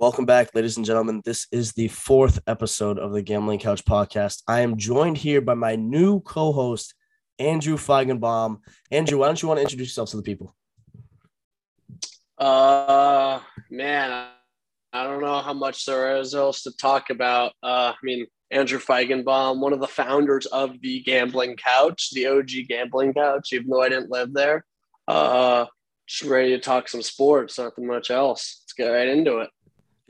Welcome back, ladies and gentlemen. This is the fourth episode of the Gambling Couch podcast. I am joined here by my new co host, Andrew Feigenbaum. Andrew, why don't you want to introduce yourself to the people? Uh, man, I don't know how much there is else to talk about. Uh, I mean, Andrew Feigenbaum, one of the founders of the Gambling Couch, the OG Gambling Couch, even though I didn't live there. Uh, just ready to talk some sports, nothing much else. Let's get right into it.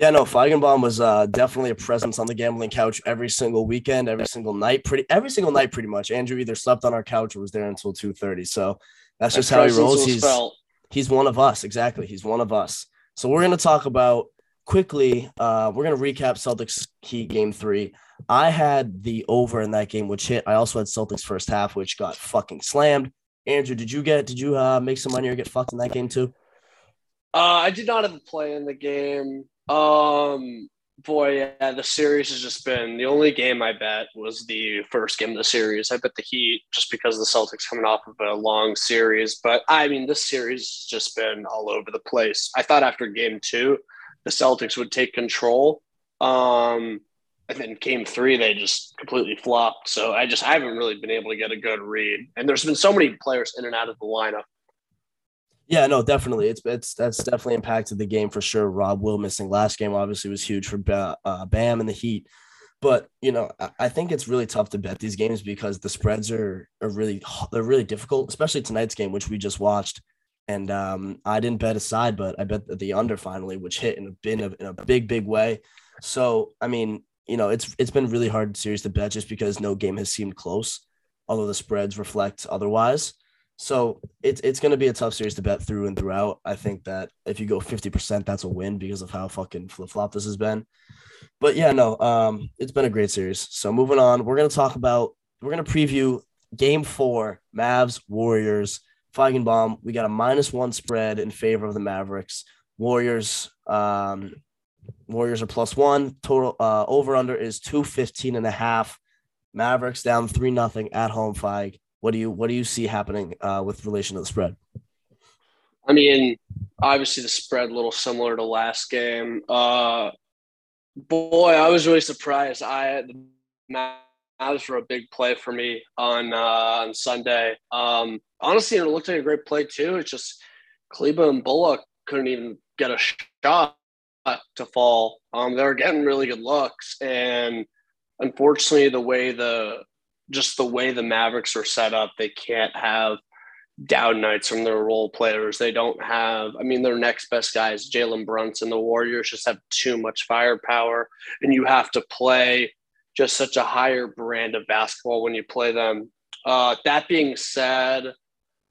Yeah, no, Feigenbaum was uh, definitely a presence on the gambling couch every single weekend, every single night, pretty every single night, pretty much. Andrew either slept on our couch or was there until two thirty. So that's just how he rolls. He's felt. he's one of us, exactly. He's one of us. So we're gonna talk about quickly. Uh, we're gonna recap Celtics key Game Three. I had the over in that game, which hit. I also had Celtics first half, which got fucking slammed. Andrew, did you get? Did you uh, make some money or get fucked in that game too? Uh, I did not have a play in the game. Um, boy, yeah, the series has just been the only game I bet was the first game of the series. I bet the Heat just because the Celtics coming off of a long series. But I mean, this series has just been all over the place. I thought after game two, the Celtics would take control. Um, and then game three, they just completely flopped. So I just I haven't really been able to get a good read. And there's been so many players in and out of the lineup. Yeah, no, definitely. It's it's that's definitely impacted the game for sure. Rob Will missing last game obviously was huge for uh, Bam and the Heat, but you know I think it's really tough to bet these games because the spreads are are really they're really difficult, especially tonight's game which we just watched. And um, I didn't bet a side, but I bet the under finally, which hit in a, in a in a big big way. So I mean, you know, it's it's been really hard series to bet just because no game has seemed close, although the spreads reflect otherwise. So it's it's to be a tough series to bet through and throughout. I think that if you go 50%, that's a win because of how fucking flip flop this has been. But yeah, no, um, it's been a great series. So moving on, we're to talk about, we're to preview game four, Mavs, Warriors, Feigenbaum. We got a minus one spread in favor of the Mavericks. Warriors, um, Warriors are plus one. Total uh, over under is 215 and a half. Mavericks down three nothing at home. Feig. What do you what do you see happening uh, with relation to the spread? I mean, obviously the spread a little similar to last game. Uh, boy, I was really surprised. I the Mavs were a big play for me on uh, on Sunday. Um, honestly, it looked like a great play too. It's just Kleber and Bullock couldn't even get a shot to fall. Um, they were getting really good looks, and unfortunately, the way the just the way the Mavericks are set up, they can't have down nights from their role players. They don't have, I mean, their next best guy is Jalen Brunson. The Warriors just have too much firepower, and you have to play just such a higher brand of basketball when you play them. Uh, that being said,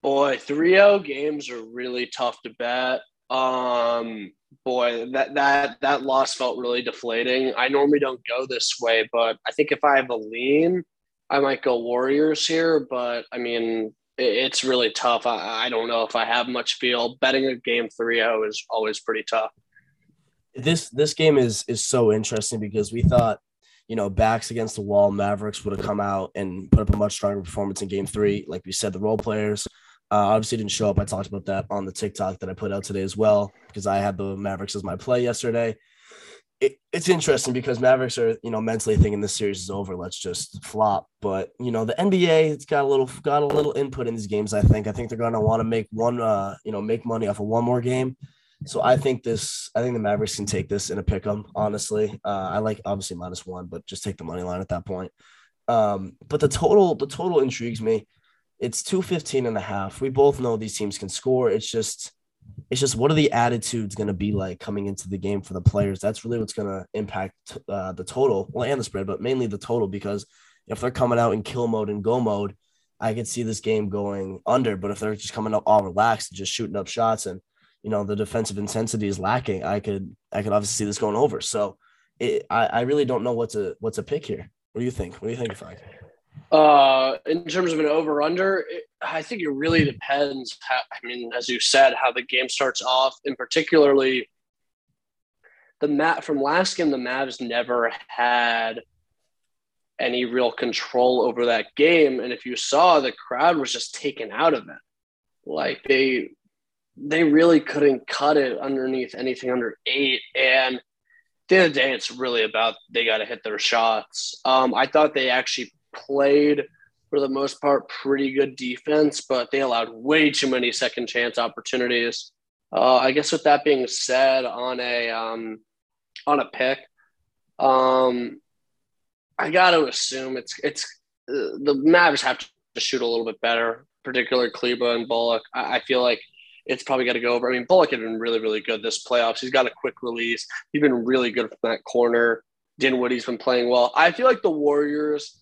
boy, 3 0 games are really tough to bet. Um, boy, that that that loss felt really deflating. I normally don't go this way, but I think if I have a lean, I might go Warriors here, but I mean, it's really tough. I, I don't know if I have much feel. Betting a game 3-0 is always pretty tough. This this game is is so interesting because we thought, you know, backs against the wall, Mavericks would have come out and put up a much stronger performance in game three. Like we said, the role players uh, obviously didn't show up. I talked about that on the TikTok that I put out today as well because I had the Mavericks as my play yesterday it, it's interesting because Mavericks are, you know, mentally thinking this series is over. Let's just flop. But you know, the NBA it's got a little got a little input in these games. I think. I think they're going to want to make one, uh, you know, make money off of one more game. So I think this. I think the Mavericks can take this in a pick 'em. Honestly, uh, I like obviously minus one, but just take the money line at that point. Um, but the total, the total intrigues me. It's 215 and a half. We both know these teams can score. It's just it's just what are the attitudes going to be like coming into the game for the players? That's really what's going to impact uh, the total, well, and the spread, but mainly the total because if they're coming out in kill mode and go mode, I could see this game going under. But if they're just coming up all relaxed, just shooting up shots, and you know the defensive intensity is lacking, I could I could obviously see this going over. So it, I I really don't know what to what to pick here. What do you think? What do you think, Frank? Uh, in terms of an over under, I think it really depends. How, I mean, as you said, how the game starts off, and particularly the mat from last game, the Mavs never had any real control over that game. And if you saw, the crowd was just taken out of it. Like they, they really couldn't cut it underneath anything under eight. And the end of the day, it's really about they got to hit their shots. Um, I thought they actually played for the most part pretty good defense, but they allowed way too many second chance opportunities. Uh, I guess with that being said, on a um, on a pick, um, I got to assume it's it's uh, the Mavericks have to shoot a little bit better, particularly Kleber and Bullock. I, I feel like it's probably got to go over. I mean, Bullock had been really, really good this playoffs. He's got a quick release. He's been really good from that corner. Dinwiddie's been playing well. I feel like the Warriors,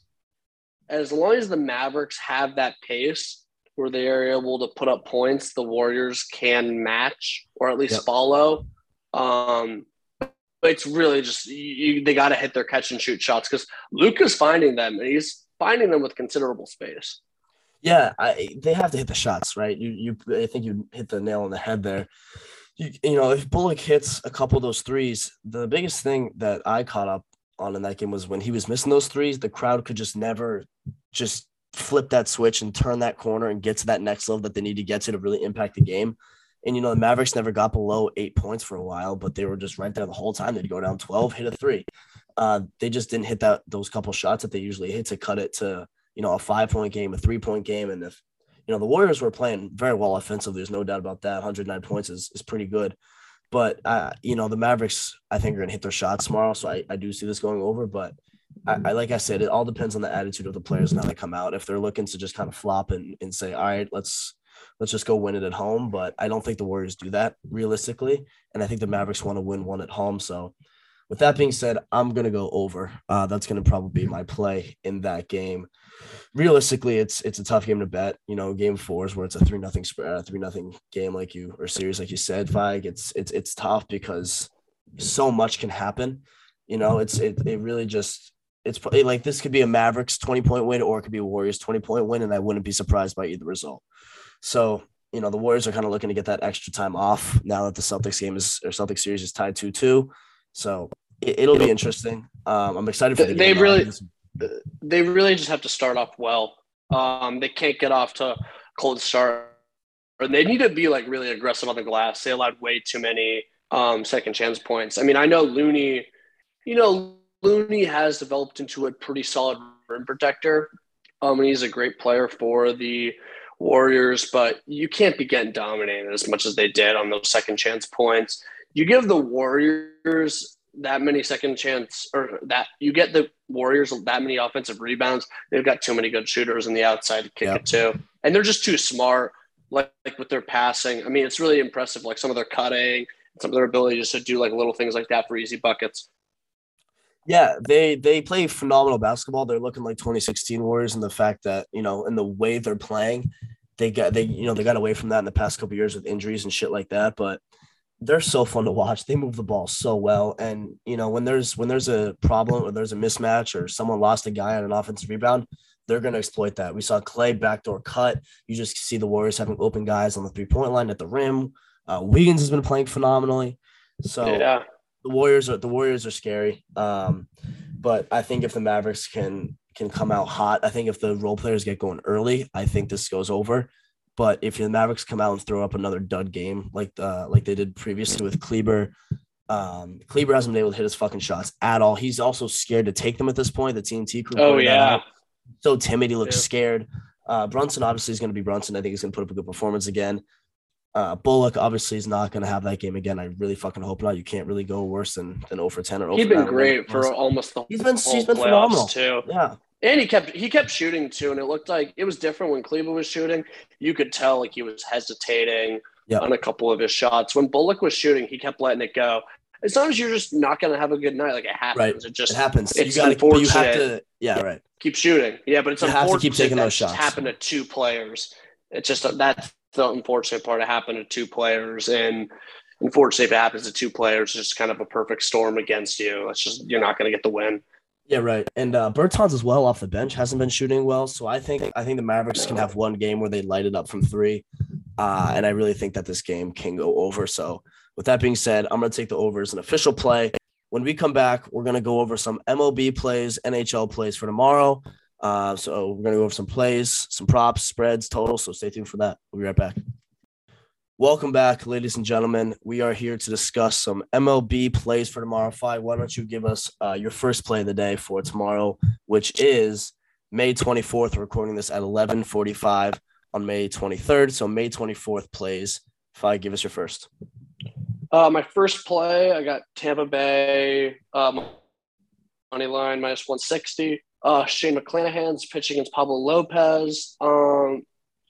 as long as the Mavericks have that pace where they are able to put up points, the Warriors can match or at least yep. follow. Um, but it's really just you, they got to hit their catch and shoot shots because Luke is finding them and he's finding them with considerable space. Yeah, I, they have to hit the shots, right? You, you, I think you hit the nail on the head there. You, you know, if Bullock hits a couple of those threes, the biggest thing that I caught up on in that game was when he was missing those threes, the crowd could just never just flip that switch and turn that corner and get to that next level that they need to get to to really impact the game. And you know, the Mavericks never got below eight points for a while, but they were just right there the whole time. They'd go down 12, hit a three. Uh, they just didn't hit that those couple shots that they usually hit to cut it to you know, a five point game, a three point game. And if, you know, the Warriors were playing very well offensively, there's no doubt about that. 109 points is, is pretty good. But, uh, you know, the Mavericks, I think, are going to hit their shots tomorrow. So I, I do see this going over. But I, I, like I said, it all depends on the attitude of the players and how they come out. If they're looking to just kind of flop and, and say, all right, let's, let's just go win it at home. But I don't think the Warriors do that realistically. And I think the Mavericks want to win one at home. So with that being said, I'm going to go over. Uh, that's going to probably be my play in that game realistically, it's it's a tough game to bet. You know, game fours where it's a three nothing spread, uh, three nothing game like you or series like you said, Feig. It's it's it's tough because so much can happen. You know, it's it it really just it's like this could be a Mavericks twenty point win or it could be a Warriors twenty point win, and I wouldn't be surprised by either result. So you know the Warriors are kind of looking to get that extra time off now that the Celtics game is or Celtics series is tied two two. So it, will be interesting. Um, I'm excited for the they really they really just have to start off well. Um, they can't get off to cold start. Or they need to be like really aggressive on the glass. They allowed way too many um, second chance points. I mean, I know Looney, you know, Looney has developed into a pretty solid rim protector. Um, and he's a great player for the Warriors, but you can't be getting dominated as much as they did on those second chance points. You give the Warriors that many second chance or that you get the Warriors that many offensive rebounds. They've got too many good shooters on the outside to kick yep. it too, and they're just too smart. Like, like with their passing, I mean, it's really impressive. Like some of their cutting, some of their ability just to do like little things like that for easy buckets. Yeah, they they play phenomenal basketball. They're looking like 2016 Warriors, and the fact that you know, in the way they're playing, they got they you know they got away from that in the past couple years with injuries and shit like that. But they're so fun to watch. They move the ball so well. And you know, when there's when there's a problem or there's a mismatch or someone lost a guy on an offensive rebound, they're going to exploit that. We saw Clay backdoor cut. You just see the Warriors having open guys on the three point line at the rim. Uh, Wiggins has been playing phenomenally. So yeah. the Warriors are the Warriors are scary. Um, but I think if the Mavericks can can come out hot, I think if the role players get going early, I think this goes over. But if the Mavericks come out and throw up another dud game like uh, like they did previously with Kleber, um, Kleber hasn't been able to hit his fucking shots at all. He's also scared to take them at this point. The TNT crew. Oh yeah. So timid. He looks yeah. scared. Uh, Brunson obviously is going to be Brunson. I think he's going to put up a good performance again. Uh, Bullock obviously is not going to have that game again. I really fucking hope not. You can't really go worse than than 0 for 10 or 0 He's been great for almost the he's been he's been phenomenal too. Yeah, and he kept he kept shooting too, and it looked like it was different when Kleber was shooting. You could tell like he was hesitating yep. on a couple of his shots. When Bullock was shooting, he kept letting it go. As long as you're just not going to have a good night, like it happens. Right. It just it happens. It's you gotta, unfortunate. You have to, yeah, right. Keep shooting. Yeah, but it's you unfortunate have to keep taking those shots. It happened to two players. It's just that's the unfortunate part. It happened to two players, and unfortunately, if it happens to two players, it's just kind of a perfect storm against you. It's just you're not going to get the win. Yeah, right. And uh, as well off the bench hasn't been shooting well, so I think I think the Mavericks can have one game where they light it up from three, uh, and I really think that this game can go over. So, with that being said, I'm going to take the over as an official play. When we come back, we're going to go over some MLB plays, NHL plays for tomorrow. Uh, so we're going to go over some plays, some props, spreads, totals. So stay tuned for that. We'll be right back. Welcome back, ladies and gentlemen. We are here to discuss some MLB plays for tomorrow. Feig, why don't you give us uh, your first play of the day for tomorrow, which is May 24th. We're recording this at 11:45 on May 23rd. So May 24th plays. Feig, give us your first. Uh, my first play, I got Tampa Bay um, money line minus 160. Uh, Shane McClanahan's pitching against Pablo Lopez. Um,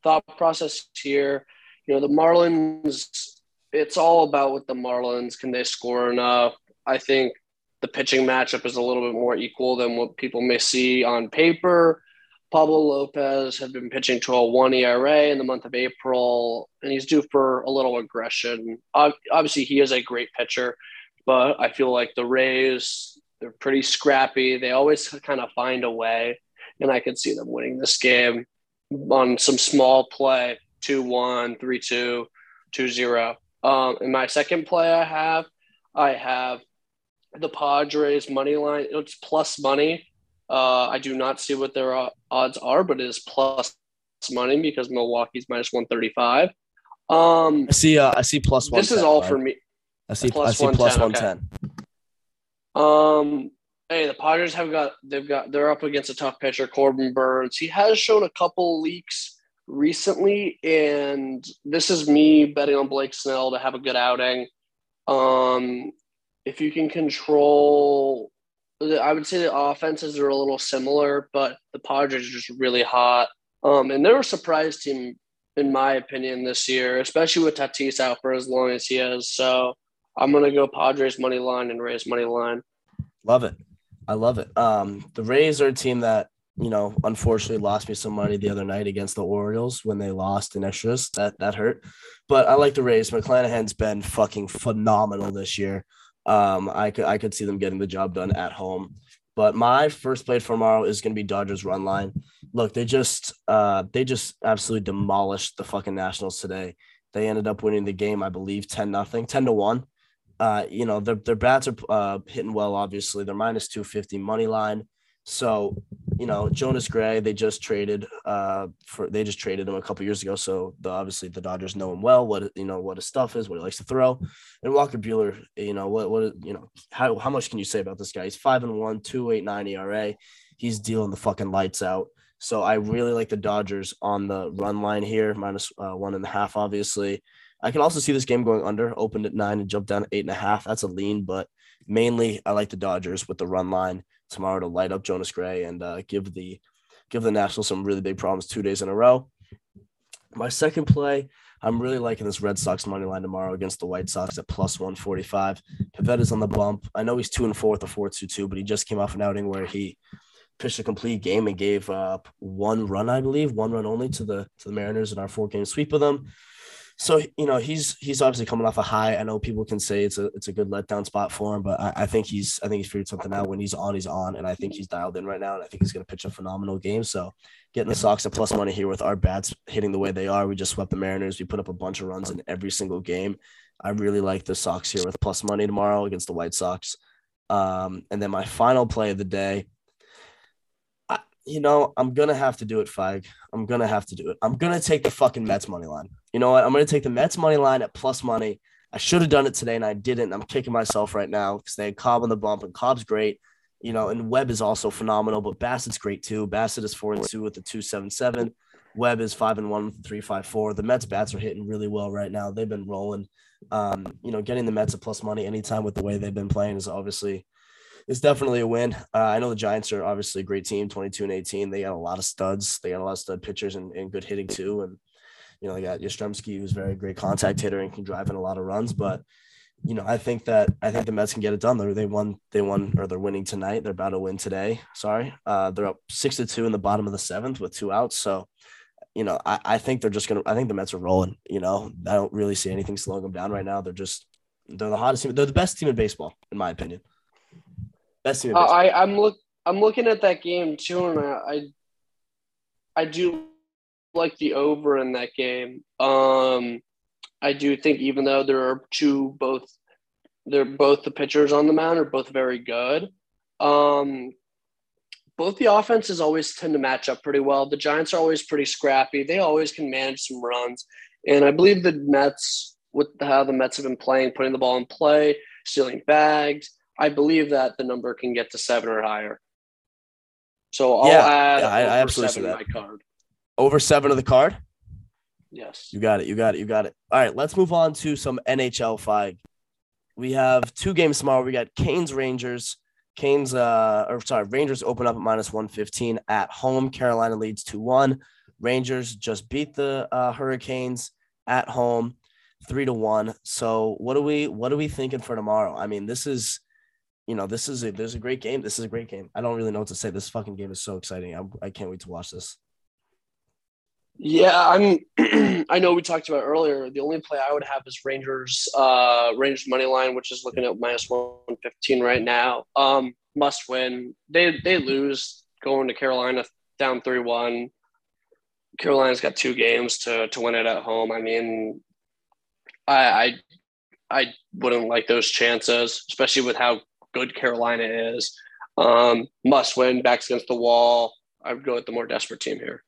thought process here you know, the Marlins, it's all about with the Marlins. Can they score enough? I think the pitching matchup is a little bit more equal than what people may see on paper. Pablo Lopez had been pitching to a one ERA in the month of April, and he's due for a little aggression. Obviously, he is a great pitcher, but I feel like the Rays, they're pretty scrappy. They always kind of find a way, and I could see them winning this game on some small play two one, three two, two zero. Um, in my second play, I have I have the Padres money line. It's plus money. Uh, I do not see what their uh, odds are, but it is plus money because Milwaukee's minus one thirty five. Um, I see. Uh, I see plus one. This is all right? for me. I see. Plus I see plus one ten. Okay. Um. Hey, the Padres have got. They've got. They're up against a tough pitcher, Corbin Burnes. He has shown a couple leaks recently, and this is me betting on Blake Snell to have a good outing. Um, if you can control, I would say the offenses are a little similar, but the Padres are just really hot. Um, and they're a surprise team, in my opinion, this year, especially with Tatis out for as long as he is. So I'm gonna go Padres money line and Rays money line. Love it. I love it. Um, the Rays are a team that you know, unfortunately lost me some money the other night against the Orioles when they lost in extras. That that hurt. But I like the Rays. McClanahan's been fucking phenomenal this year. Um, I could I could see them getting the job done at home. But my first play for tomorrow is going to be Dodgers run line. Look, they just uh, they just absolutely demolished the fucking Nationals today. They ended up winning the game, I believe, 10 nothing, 10 to 1. Uh, you know, their their bats are uh, hitting well, obviously. They're minus 250 money line. So, you know, Josiah Gray, they just traded uh for they just traded him a couple years ago. So the obviously the Dodgers know him well, what you know, what his stuff is, what he likes to throw. And Walker Buehler, you know, what what you know, how how much can you say about this guy? He's five and one, two eight nine ERA. He's dealing the fucking lights out. So I really like the Dodgers on the run line here, minus uh, one and a half, obviously. I can also see this game going under, opened at nine and jumped down to eight and a half. That's a lean, but mainly I like the Dodgers with the run line tomorrow to light up Josiah Gray and uh, give the give the Nationals some really big problems two days in a row. My second play, I'm really liking this Red Sox money line tomorrow against the White Sox at plus 145. Pivetta's on the bump. I know he's two and four with a 4 2 2, but he just came off an outing where he pitched a complete game and gave up one run, I believe, one run only to the to the Mariners in our four game sweep of them. So you know he's he's obviously coming off a high. I know people can say it's a it's a good letdown spot for him, but I, I think he's I think he's figured something out. When he's on, he's on, and I think he's dialed in right now. And I think he's going to pitch a phenomenal game. So getting the Sox at plus money here with our bats hitting the way they are, we just swept the Mariners. We put up a bunch of runs in every single game. I really like the Sox here with plus money tomorrow against the White Sox. Um, and then my final play of the day you know, I'm gonna have to do it, Feig. I'm gonna have to do it. I'm gonna take the fucking Mets money line. You know what? I'm gonna take the Mets money line at plus money. I should have done it today and I didn't. I'm kicking myself right now because they had Cobb on the bump and Cobb's great. You know, and Webb is also phenomenal, but Bassitt's great too. Bassitt is four and two with the two seven seven. Webb is five and one with the three five four. The Mets bats are hitting really well right now. They've been rolling. Um, you know, getting the Mets a plus money anytime with the way they've been playing is obviously it's definitely a win. Uh, I know the Giants are obviously a great team, 22 and 18. They got a lot of studs. They got a lot of stud pitchers and, and good hitting too. And, you know, they got Yastrzemski, who's very great contact hitter and can drive in a lot of runs. But, you know, I think that I think the Mets can get it done. They're, they won, they won, or they're winning tonight. They're about to win today. Sorry. Uh, they're up six to two in the bottom of the seventh with two outs. So, you know, I, I think they're just gonna. I think the Mets are rolling. You know, I don't really see anything slowing them down right now. They're just they're the hottest team. They're the best team in baseball, in my opinion. Best team. Uh, I I'm look I'm looking at that game too, and I, I I do like the over in that game. Um, I do think even though there are two both, they're both the pitchers on the mound are both very good. Um, both the offenses always tend to match up pretty well. The Giants are always pretty scrappy. They always can manage some runs. And I believe the Mets, with how the Mets have been playing, putting the ball in play, stealing bags, I believe that the number can get to seven or higher. So I'll Yeah, add yeah, I- I absolutely seven that. my card. Over seven of the card. Yes. You got it. You got it. You got it. All right, let's move on to some NHL Feig. We have two games tomorrow. We got Canes Rangers. Canes, uh, or sorry, Rangers open up at minus 115 at home. Carolina leads 2 1. Rangers just beat the uh, Hurricanes at home three to one. So what are we what are we thinking for tomorrow? I mean, this is you know, this is a there's a great game. This is a great game. I don't really know what to say. This fucking game is so exciting. I'm, I can't wait to watch this. Yeah, I'm. I know we talked about earlier. The only play I would have is Rangers. Uh, Rangers money line, which is looking at minus one fifteen right now. Um, must win. They they lose going to Carolina down three one. Carolina's got two games to to win it at home. I mean, I I I wouldn't like those chances, especially with how good Carolina is. Um, must win. Backs against the wall. I would go with the more desperate team here.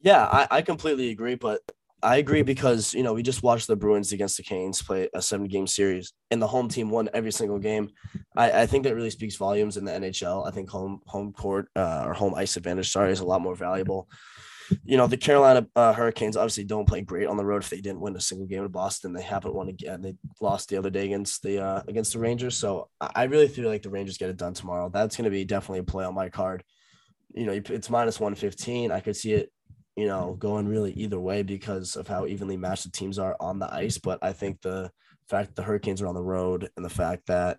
Yeah, I, I completely agree, but I agree because you know we just watched the Bruins against the Canes play a seven game series, and the home team won every single game. I, I think that really speaks volumes in the NHL. I think home home court uh, or home ice advantage, sorry, is a lot more valuable. You know, the Carolina uh, Hurricanes obviously don't play great on the road. If they didn't win a single game in Boston, they haven't won again. They lost the other day against the uh, against the Rangers. So I really feel like the Rangers get it done tomorrow. That's going to be definitely a play on my card. You know, it's minus one fifteen. I could see it you know, going really either way because of how evenly matched the teams are on the ice. But I think the fact that the Hurricanes are on the road and the fact that,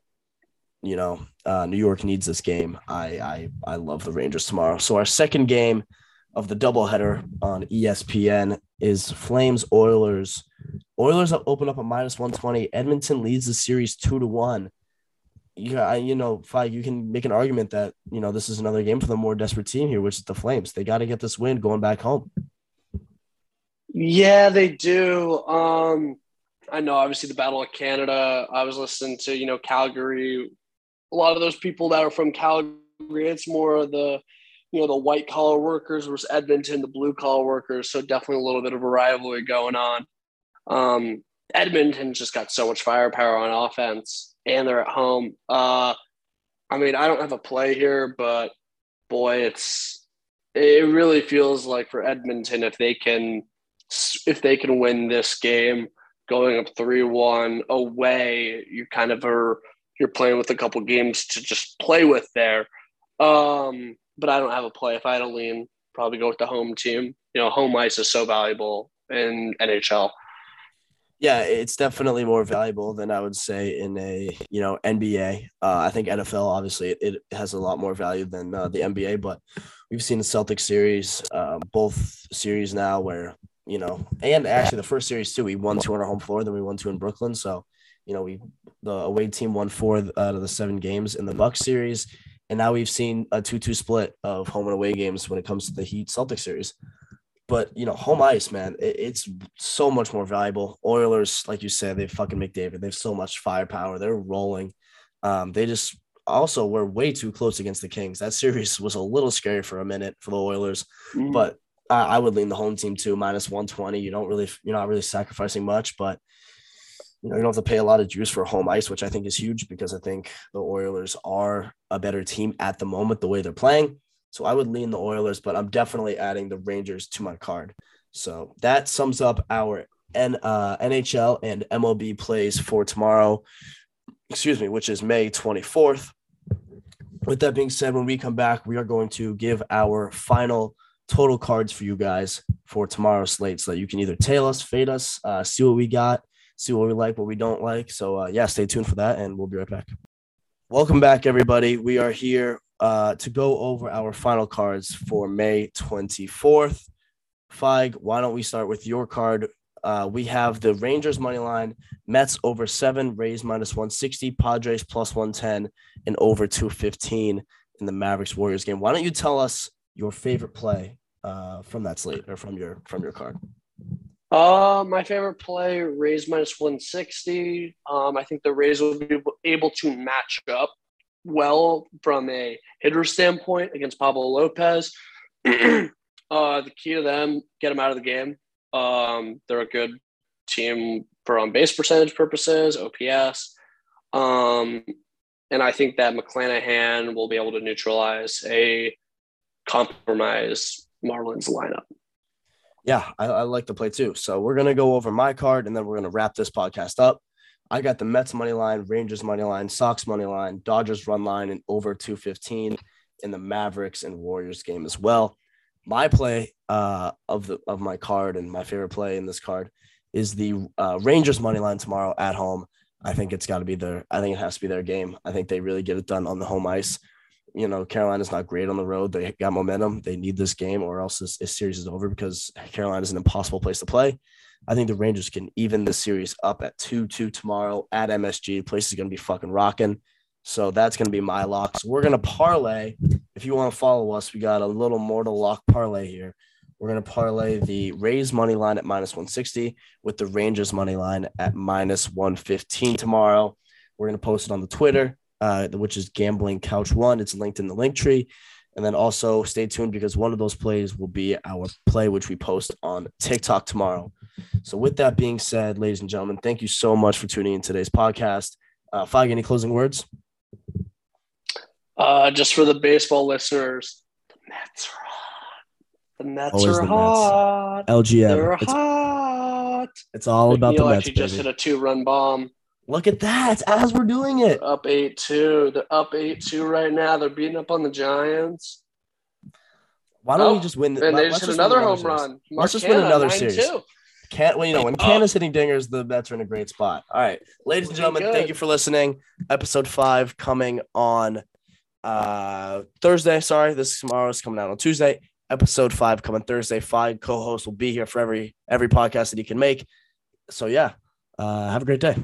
you know, uh, New York needs this game, I, I I love the Rangers tomorrow. So our second game of the doubleheader on ESPN is Flames Oilers. Oilers open up a minus 120. Edmonton leads the series two to one. Yeah, you know, Feig, you can make an argument that you know this is another game for the more desperate team here, which is the Flames. They got to get this win going back home. Yeah, they do. Um, I know, obviously, the Battle of Canada. I was listening to, you know, Calgary. A lot of those people that are from Calgary, it's more of the, you know, the white collar workers versus Edmonton, the blue collar workers. So definitely a little bit of a rivalry going on. Um, Edmonton just got so much firepower on offense, and they're at home. Uh, I mean, I don't have a play here, but boy, it's it really feels like for Edmonton if they can if they can win this game going up 3-1 away you kind of are you're playing with a couple games to just play with there um but i don't have a play if i had a lean probably go with the home team you know home ice is so valuable in nhl Yeah, it's definitely more valuable than I would say in a you know NBA. Uh, I think NFL obviously it, it has a lot more value than uh, the NBA, but we've seen the Celtics series, uh, both series now where you know, and actually the first series too, we won two on our home floor, then we won two in Brooklyn. So you know, we the away team won four out of the seven games in the Bucks series, and now we've seen a two-two split of home and away games when it comes to the Heat Celtics series. But you know, home ice, man, it, it's so much more valuable. Oilers, like you said, they fucking McDavid. They have so much firepower. They're rolling. Um, they just also were way too close against the Kings. That series was a little scary for a minute for the Oilers, Mm-hmm. but I, I would lean the home team too, minus one twenty. You don't really, you're not really sacrificing much, but you know, you don't have to pay a lot of juice for home ice, which I think is huge because I think the Oilers are a better team at the moment, the way they're playing. So I would lean the Oilers, but I'm definitely adding the Rangers to my card. So that sums up our N, uh, NHL and MLB plays for tomorrow, excuse me, which is May 24th. With that being said, when we come back, we are going to give our final total cards for you guys for tomorrow's slate so that you can either tail us, fade us, uh, see what we got, see what we like, what we don't like. So, uh, yeah, stay tuned for that, and we'll be right back. Welcome back, everybody. We are here uh, to go over our final cards for May 24th. Feig, why don't we start with your card? Uh, we have the Rangers money line, Mets over seven, Rays minus 160, Padres plus 110, and over 215 in the Mavericks Warriors game. Why don't you tell us your favorite play uh, from that slate or from your from your card? Uh, my favorite play, Rays minus 160. Um, I think the Rays will be able to match up well from a hitter standpoint against Pablo Lopez. uh, the key to them, get them out of the game. Um, they're a good team for on base percentage purposes, OPS. Um, and I think that McClanahan will be able to neutralize a compromise Marlins lineup. Yeah, I, I like the play too. So we're gonna go over my card and then we're gonna wrap this podcast up. I got the Mets money line, Rangers money line, Sox money line, Dodgers run line, and over 215 in the Mavericks and Warriors game as well. My play uh, of the of my card and my favorite play in this card is the uh, Rangers money line tomorrow at home. I think it's got to be their. I think it has to be their game. I think they really get it done on the home ice. You know, Carolina's not great on the road. They got momentum. They need this game, or else this, this series is over because Carolina is an impossible place to play. I think the Rangers can even the series up at 2 2 tomorrow at MSG. The place is going to be fucking rocking. So that's going to be my lock. So we're going to parlay. If you want to follow us, we got a little mortal lock parlay here. We're going to parlay the Rays money line at minus 160 with the Rangers money line at minus 115 tomorrow. We're going to post it on the Twitter, uh, which is Gambling Couch One. It's linked in the link tree. And then also stay tuned because one of those plays will be our play, which we post on TikTok tomorrow. So, with that being said, ladies and gentlemen, thank you so much for tuning in today's podcast. Uh, Feig, any closing words? Uh, just for the baseball listeners, the Mets are hot. the Mets Always are the hot. Mets. LGM. They're it's, hot. It's all about the Mets. just hit a two-run bomb. Look at that! As we're doing it, up eight two. They're up eight two right now. They're beating up on the Giants. Why don't oh, we just win? And they just hit another home run. Mark let's just win another series. Can't well, you know when is hitting dingers, the Mets are in a great spot. All right, ladies and gentlemen, good. thank you for listening. Episode five coming on uh Thursday. Sorry, this tomorrow is coming out on Tuesday episode five coming Thursday. Five co-hosts will be here for every every podcast that he can make. So yeah, uh, have a great day.